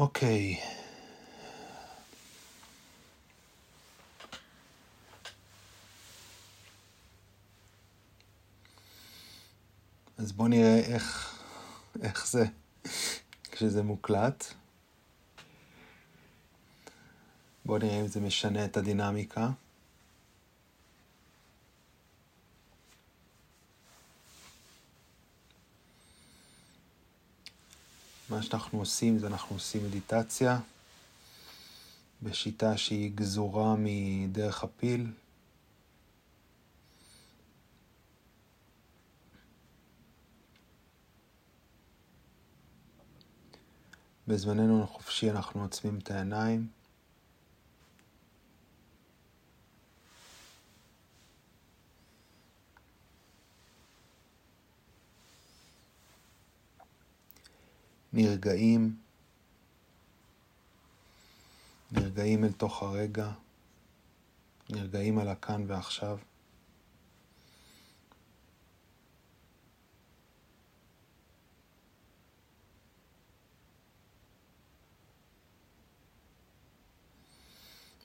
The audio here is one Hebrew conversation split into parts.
אוקיי. אז בואו נראה איך, איך זה כשזה מוקלט. בואו נראה אם זה משנה את הדינמיקה. שאנחנו עושים זה אנחנו עושים מדיטציה בשיטה שהיא גזורה מדרך הפיל. בזמננו החופשי אנחנו עוצמים את העיניים. נרגעים, נרגעים אל תוך הרגע, נרגעים על הכאן ועכשיו.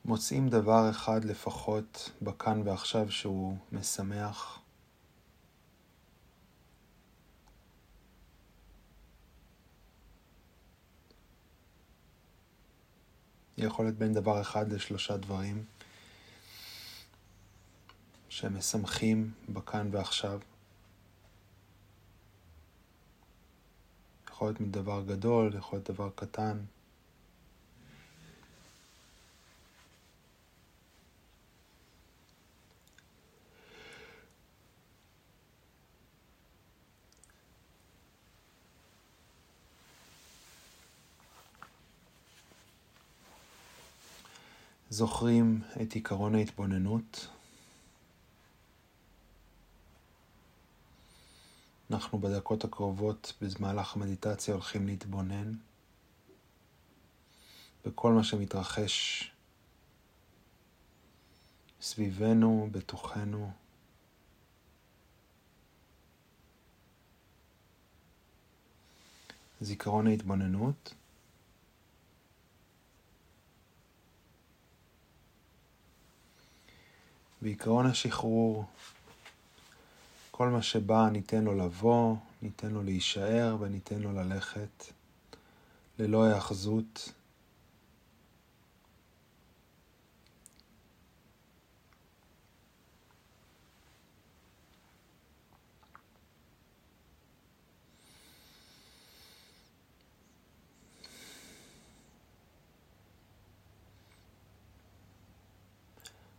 מוצאים דבר אחד לפחות בכאן ועכשיו שהוא משמח. יכול להיות בין דבר אחד לשלושה דברים שמשמחים בכאן ועכשיו. יכול להיות מדבר גדול, יכול להיות דבר קטן. זוכרים את עיקרון ההתבוננות. אנחנו בדקות הקרובות במהלך המדיטציה הולכים להתבונן בכל מה שמתרחש סביבנו, בתוכנו. זיכרון ההתבוננות. בעקרון השחרור, כל מה שבא ניתן לו לבוא, ניתן לו להישאר וניתן לו ללכת ללא היאחזות.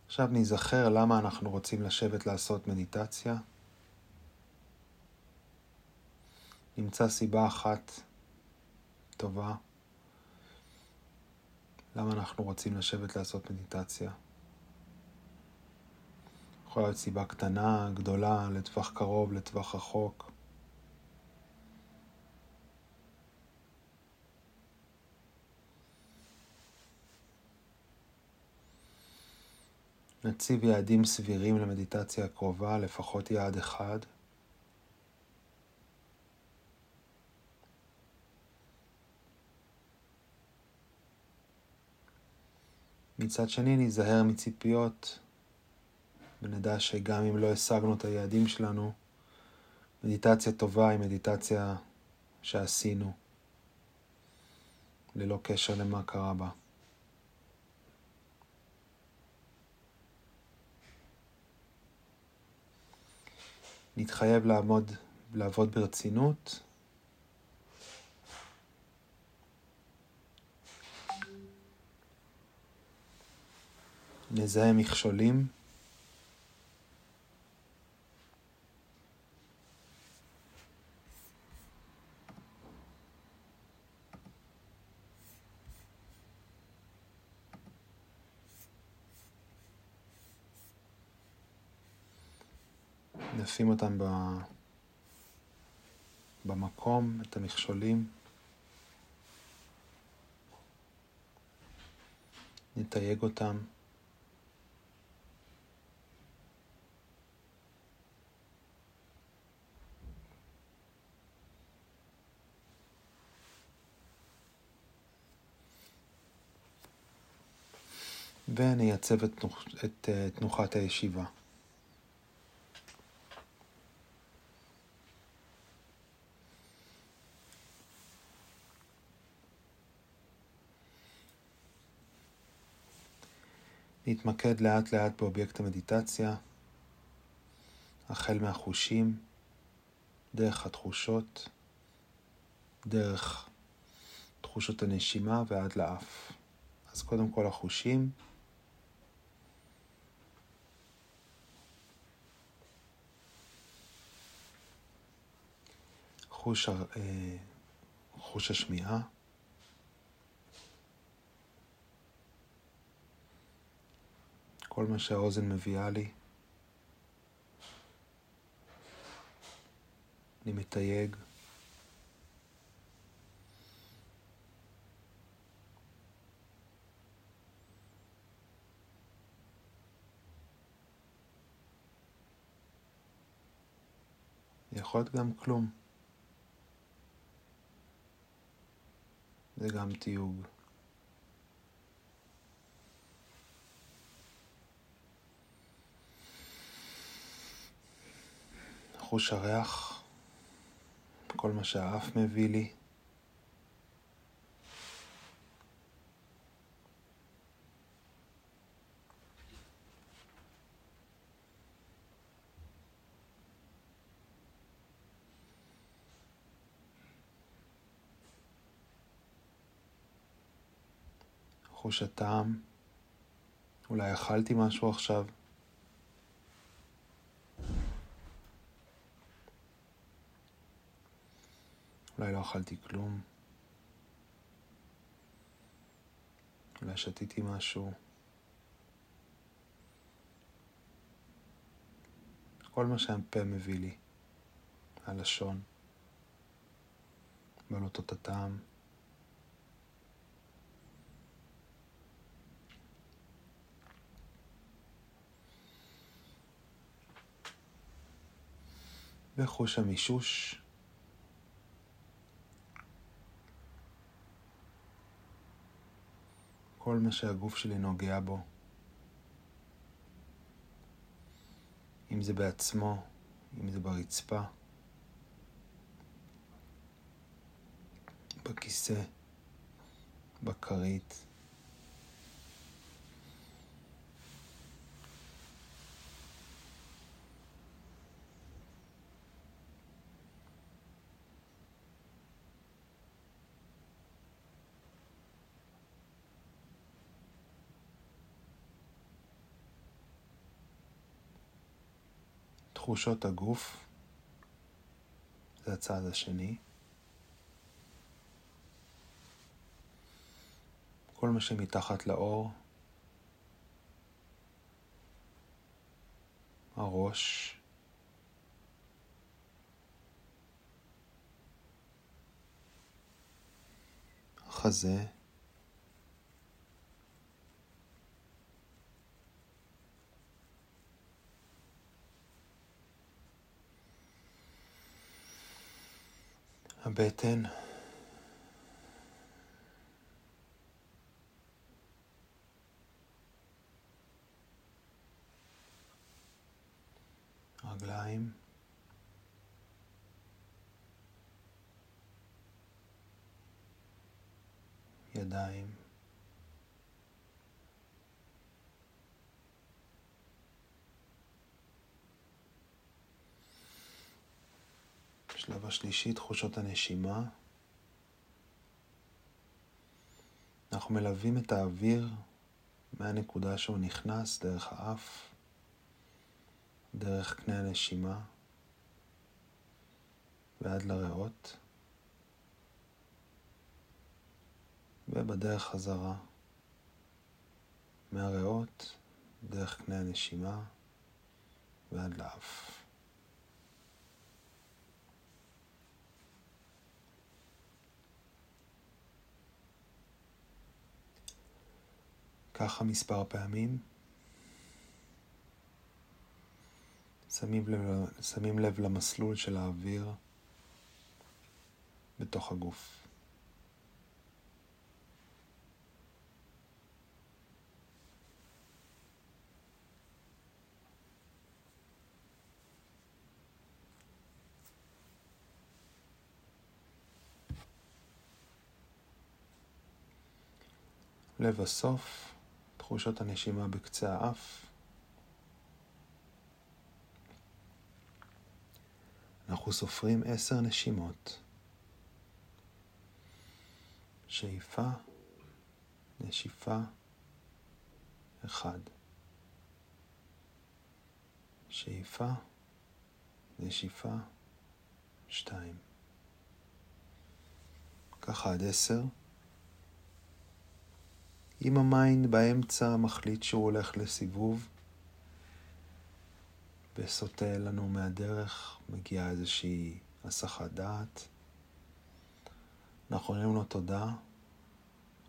עכשיו ניזכר למה אנחנו רוצים לשבת לעשות מדיטציה. נמצא סיבה אחת טובה למה אנחנו רוצים לשבת לעשות מדיטציה. יכולה להיות סיבה קטנה, גדולה, לטווח קרוב, לטווח רחוק. נציב יעדים סבירים למדיטציה הקרובה, לפחות יעד אחד. מצד שני ניזהר מציפיות ונדע שגם אם לא השגנו את היעדים שלנו, מדיטציה טובה היא מדיטציה שעשינו, ללא קשר למה קרה בה. נתחייב לעמוד, לעבוד ברצינות. נזהה מכשולים. נשים אותם ב... במקום, את המכשולים. נתייג אותם. ונייצב את, תנוח, את אה, תנוחת הישיבה. נתמקד לאט לאט באובייקט המדיטציה, החל מהחושים, דרך התחושות, דרך תחושות הנשימה ועד לאף. אז קודם כל החושים. חוש, אה, חוש השמיעה. כל מה שהאוזן מביאה לי. אני מתייג. יכול להיות גם כלום. זה גם תיוג. חוש הריח, כל מה שהאף מביא לי. חוש הטעם, אולי אכלתי משהו עכשיו. אולי לא אכלתי כלום. אולי שתיתי משהו. כל מה שהפה מביא לי, הלשון, בלוטות הטעם. וחוש המישוש. כל מה שהגוף שלי נוגע בו. אם זה בעצמו, אם זה ברצפה, בכיסא, בכרית. תחושות הגוף, זה הצעד השני. כל מה שמתחת לאור, הראש, החזה, הבטן. רגליים. ידיים. השלב השלישי, תחושות הנשימה. אנחנו מלווים את האוויר מהנקודה שהוא נכנס דרך האף, דרך קנה הנשימה ועד לריאות, ובדרך חזרה מהריאות דרך קנה הנשימה ועד לאף. ככה מספר פעמים. שמים לב, שמים לב למסלול של האוויר בתוך הגוף. לבסוף, תחושות הנשימה בקצה האף. אנחנו סופרים עשר נשימות. שאיפה, נשיפה, אחד. שאיפה, נשיפה, שתיים. ככה עד עשר. אם ה mind באמצע מחליט שהוא הולך לסיבוב וסוטה לנו מהדרך, מגיעה איזושהי הסחת דעת, אנחנו אומרים לו תודה,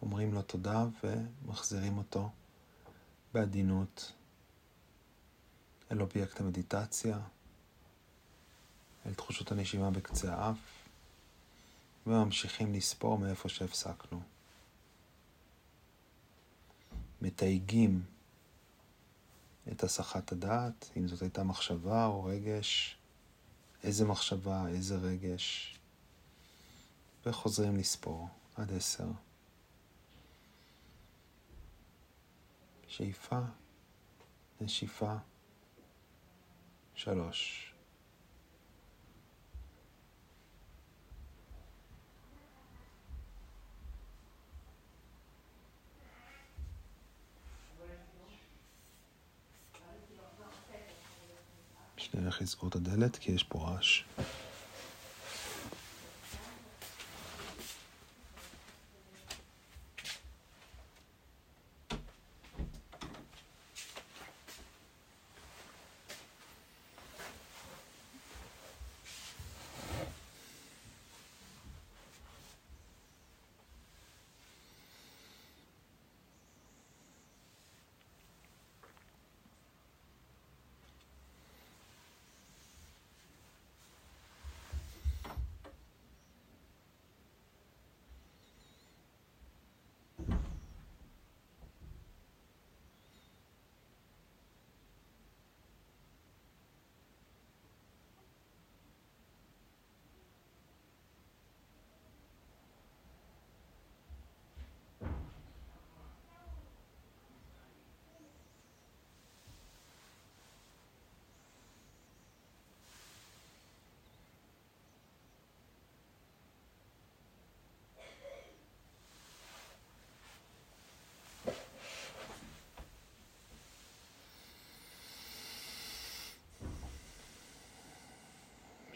אומרים לו תודה ומחזירים אותו בעדינות אל אובייקט המדיטציה, אל תחושות הנשימה בקצה האף, וממשיכים לספור מאיפה שהפסקנו. מתייגים את הסחת הדעת, אם זאת הייתה מחשבה או רגש, איזה מחשבה, איזה רגש, וחוזרים לספור עד עשר. שאיפה, נשיפה, שלוש. שנלך לסגור את הדלת כי יש פה רעש.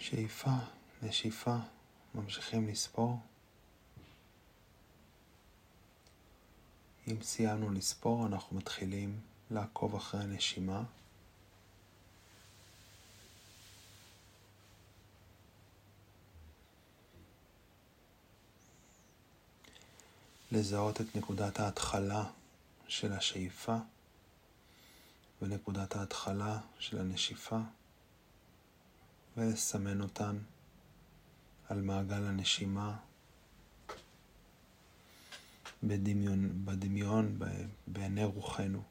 שאיפה, נשיפה, ממשיכים לספור. אם סיימנו לספור, אנחנו מתחילים לעקוב אחרי הנשימה. לזהות את נקודת ההתחלה של השאיפה ונקודת ההתחלה של הנשיפה. ולסמן אותן על מעגל הנשימה בדמיון, בדמיון בעיני רוחנו.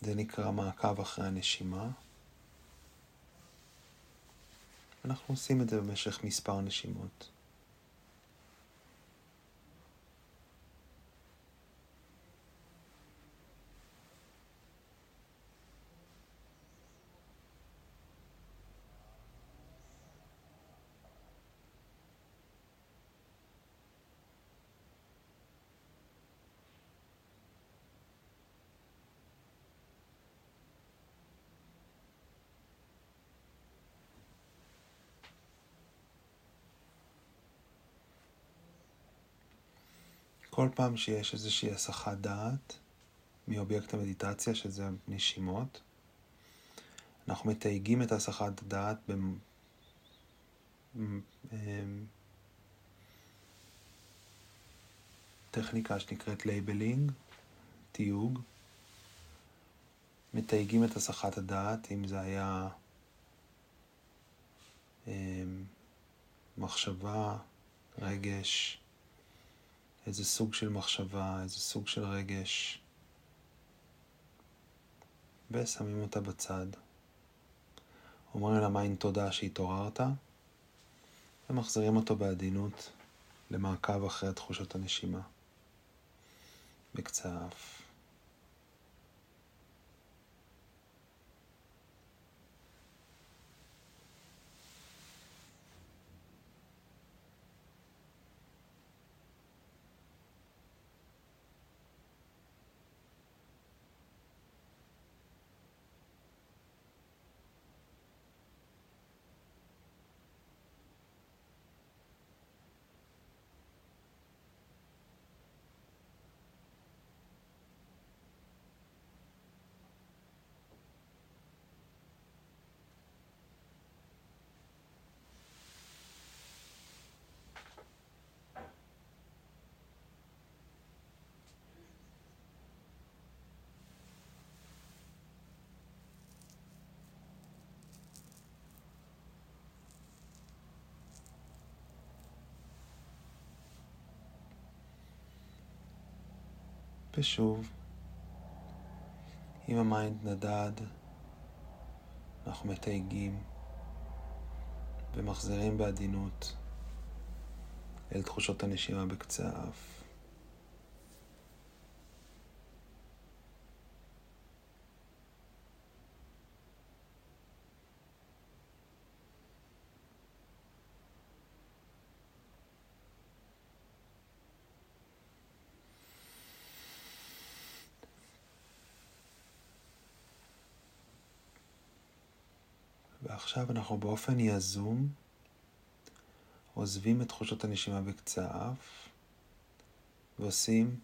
זה נקרא מעקב אחרי הנשימה. אנחנו עושים את זה במשך מספר נשימות. כל פעם שיש איזושהי הסחת דעת מאובייקט המדיטציה, שזה הנשימות, אנחנו מתייגים את הסחת הדעת בטכניקה שנקראת labeling, תיוג. מתייגים את הסחת הדעת, אם זה היה אמ, מחשבה, רגש, איזה סוג של מחשבה, איזה סוג של רגש, ושמים אותה בצד. אומרים למיין תודה שהתעוררת, ומחזירים אותו בעדינות למעקב אחרי תחושות הנשימה. בקצה ושוב, אם ה mind נדד, אנחנו מתייגים ומחזירים בעדינות אל תחושות הנשימה בקצה האף. ועכשיו אנחנו באופן יזום עוזבים את תחושות הנשימה בקצה האף ועושים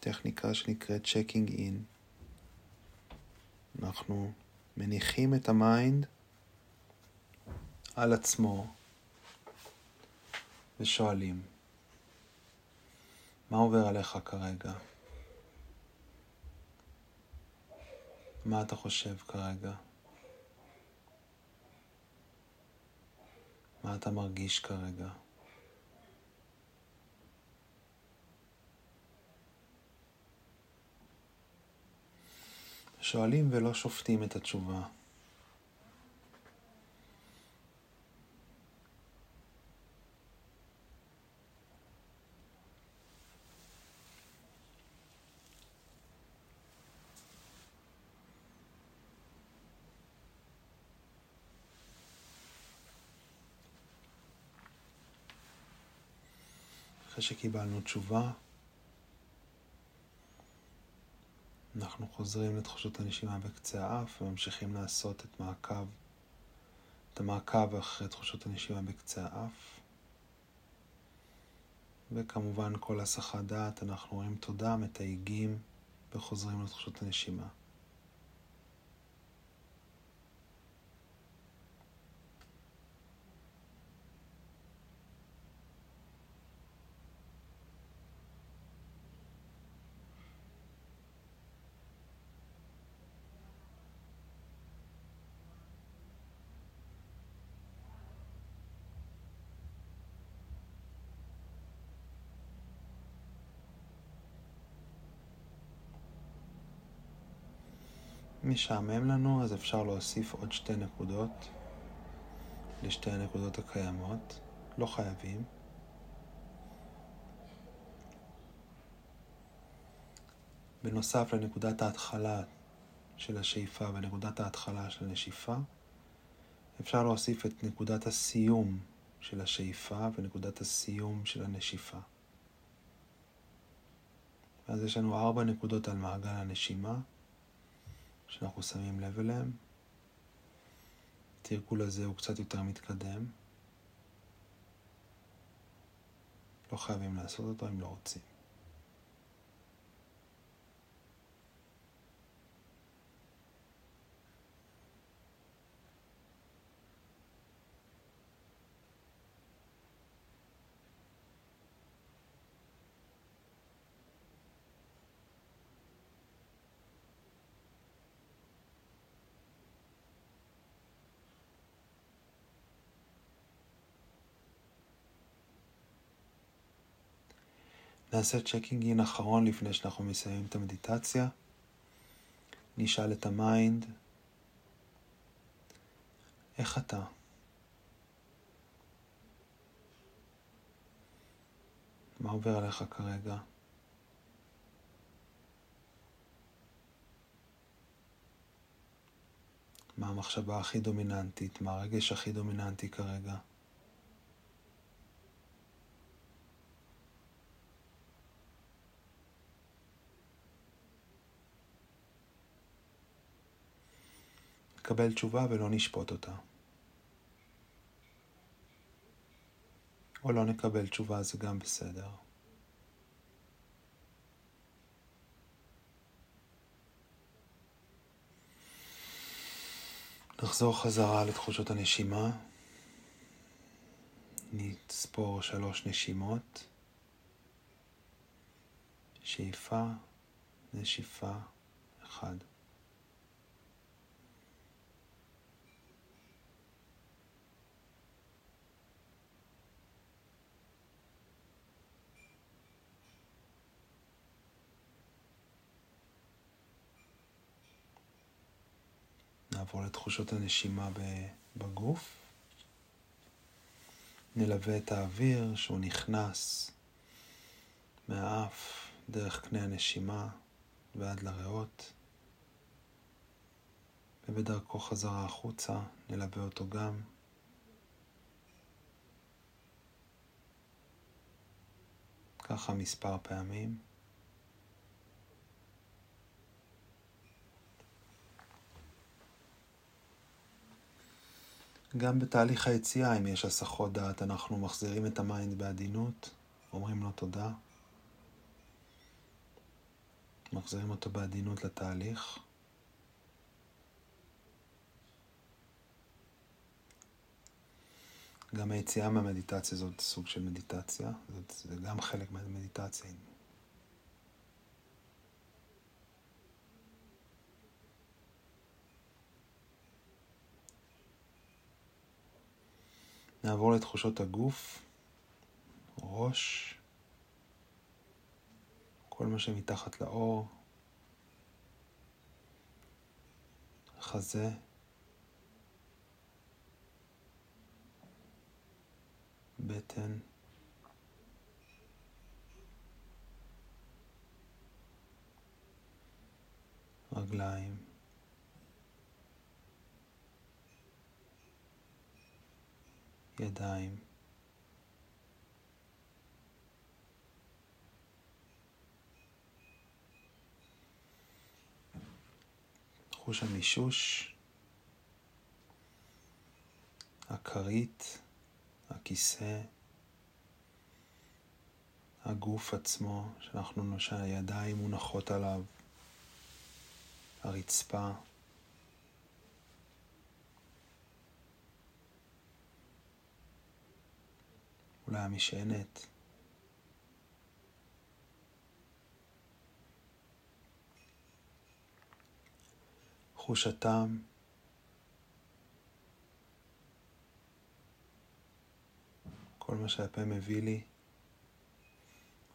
טכניקה שנקראת checking in. אנחנו מניחים את ה mind על עצמו ושואלים, מה עובר עליך כרגע? מה אתה חושב כרגע? מה אתה מרגיש כרגע? שואלים ולא שופטים את התשובה. אחרי שקיבלנו תשובה, אנחנו חוזרים לתחושות הנשימה בקצה האף וממשיכים לעשות את מעקב, את המעקב אחרי תחושות הנשימה בקצה האף. וכמובן כל הסחת דעת, אנחנו רואים תודה, מתייגים וחוזרים לתחושות הנשימה. משעמם לנו, אז אפשר להוסיף עוד שתי נקודות לשתי הנקודות הקיימות. לא חייבים. בנוסף לנקודת ההתחלה של השאיפה ונקודת ההתחלה של הנשיפה, אפשר להוסיף את נקודת הסיום של השאיפה ונקודת הסיום של הנשיפה. אז יש לנו ארבע נקודות על מעגל הנשימה. שאנחנו שמים לב אליהם. התרגול הזה הוא קצת יותר מתקדם. לא חייבים לעשות אותו אם לא רוצים. נעשה checking in אחרון לפני שאנחנו מסיימים את המדיטציה. נשאל את ה mind, איך אתה? מה עובר עליך כרגע? מה המחשבה הכי דומיננטית? מה הרגש הכי דומיננטי כרגע? נקבל תשובה ולא נשפוט אותה. או לא נקבל תשובה זה גם בסדר. נחזור חזרה לתחושות הנשימה. נספור שלוש נשימות. שאיפה, נשיפה, אחד. נעבור לתחושות הנשימה בגוף. נלווה את האוויר שהוא נכנס מהאף דרך קנה הנשימה ועד לריאות. ובדרכו חזרה החוצה נלווה אותו גם. ככה מספר פעמים. גם בתהליך היציאה, אם יש הסחות דעת, אנחנו מחזירים את ה mind בעדינות, אומרים לו תודה, מחזירים אותו בעדינות לתהליך. גם היציאה מהמדיטציה זאת סוג של מדיטציה, זאת, זה גם חלק מהמדיטציה. נעבור לתחושות הגוף, ראש, כל מה שמתחת לאור, חזה, בטן, רגליים, ידיים. חוש המישוש, הכרית, הכיסא, הגוף עצמו, שאנחנו, שהידיים מונחות עליו, הרצפה. אולי המשענת. חוש הטעם. כל מה שהפה מביא לי,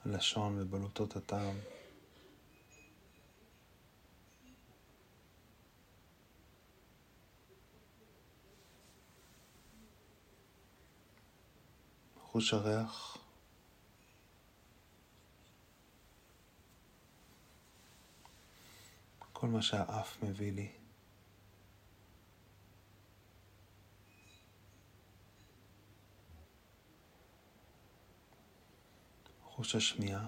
הלשון ובלוטות הטעם. חוש הריח. כל מה שהאף מביא לי. חוש השמיעה.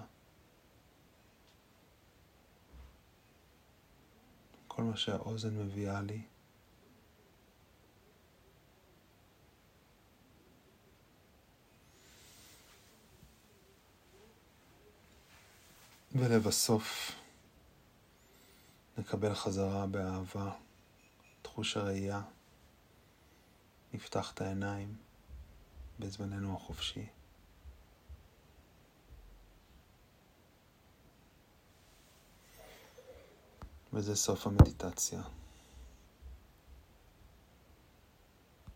כל מה שהאוזן מביאה לי. ולבסוף נקבל חזרה באהבה, תחוש הראייה, נפתח את העיניים בזמננו החופשי. וזה סוף המדיטציה.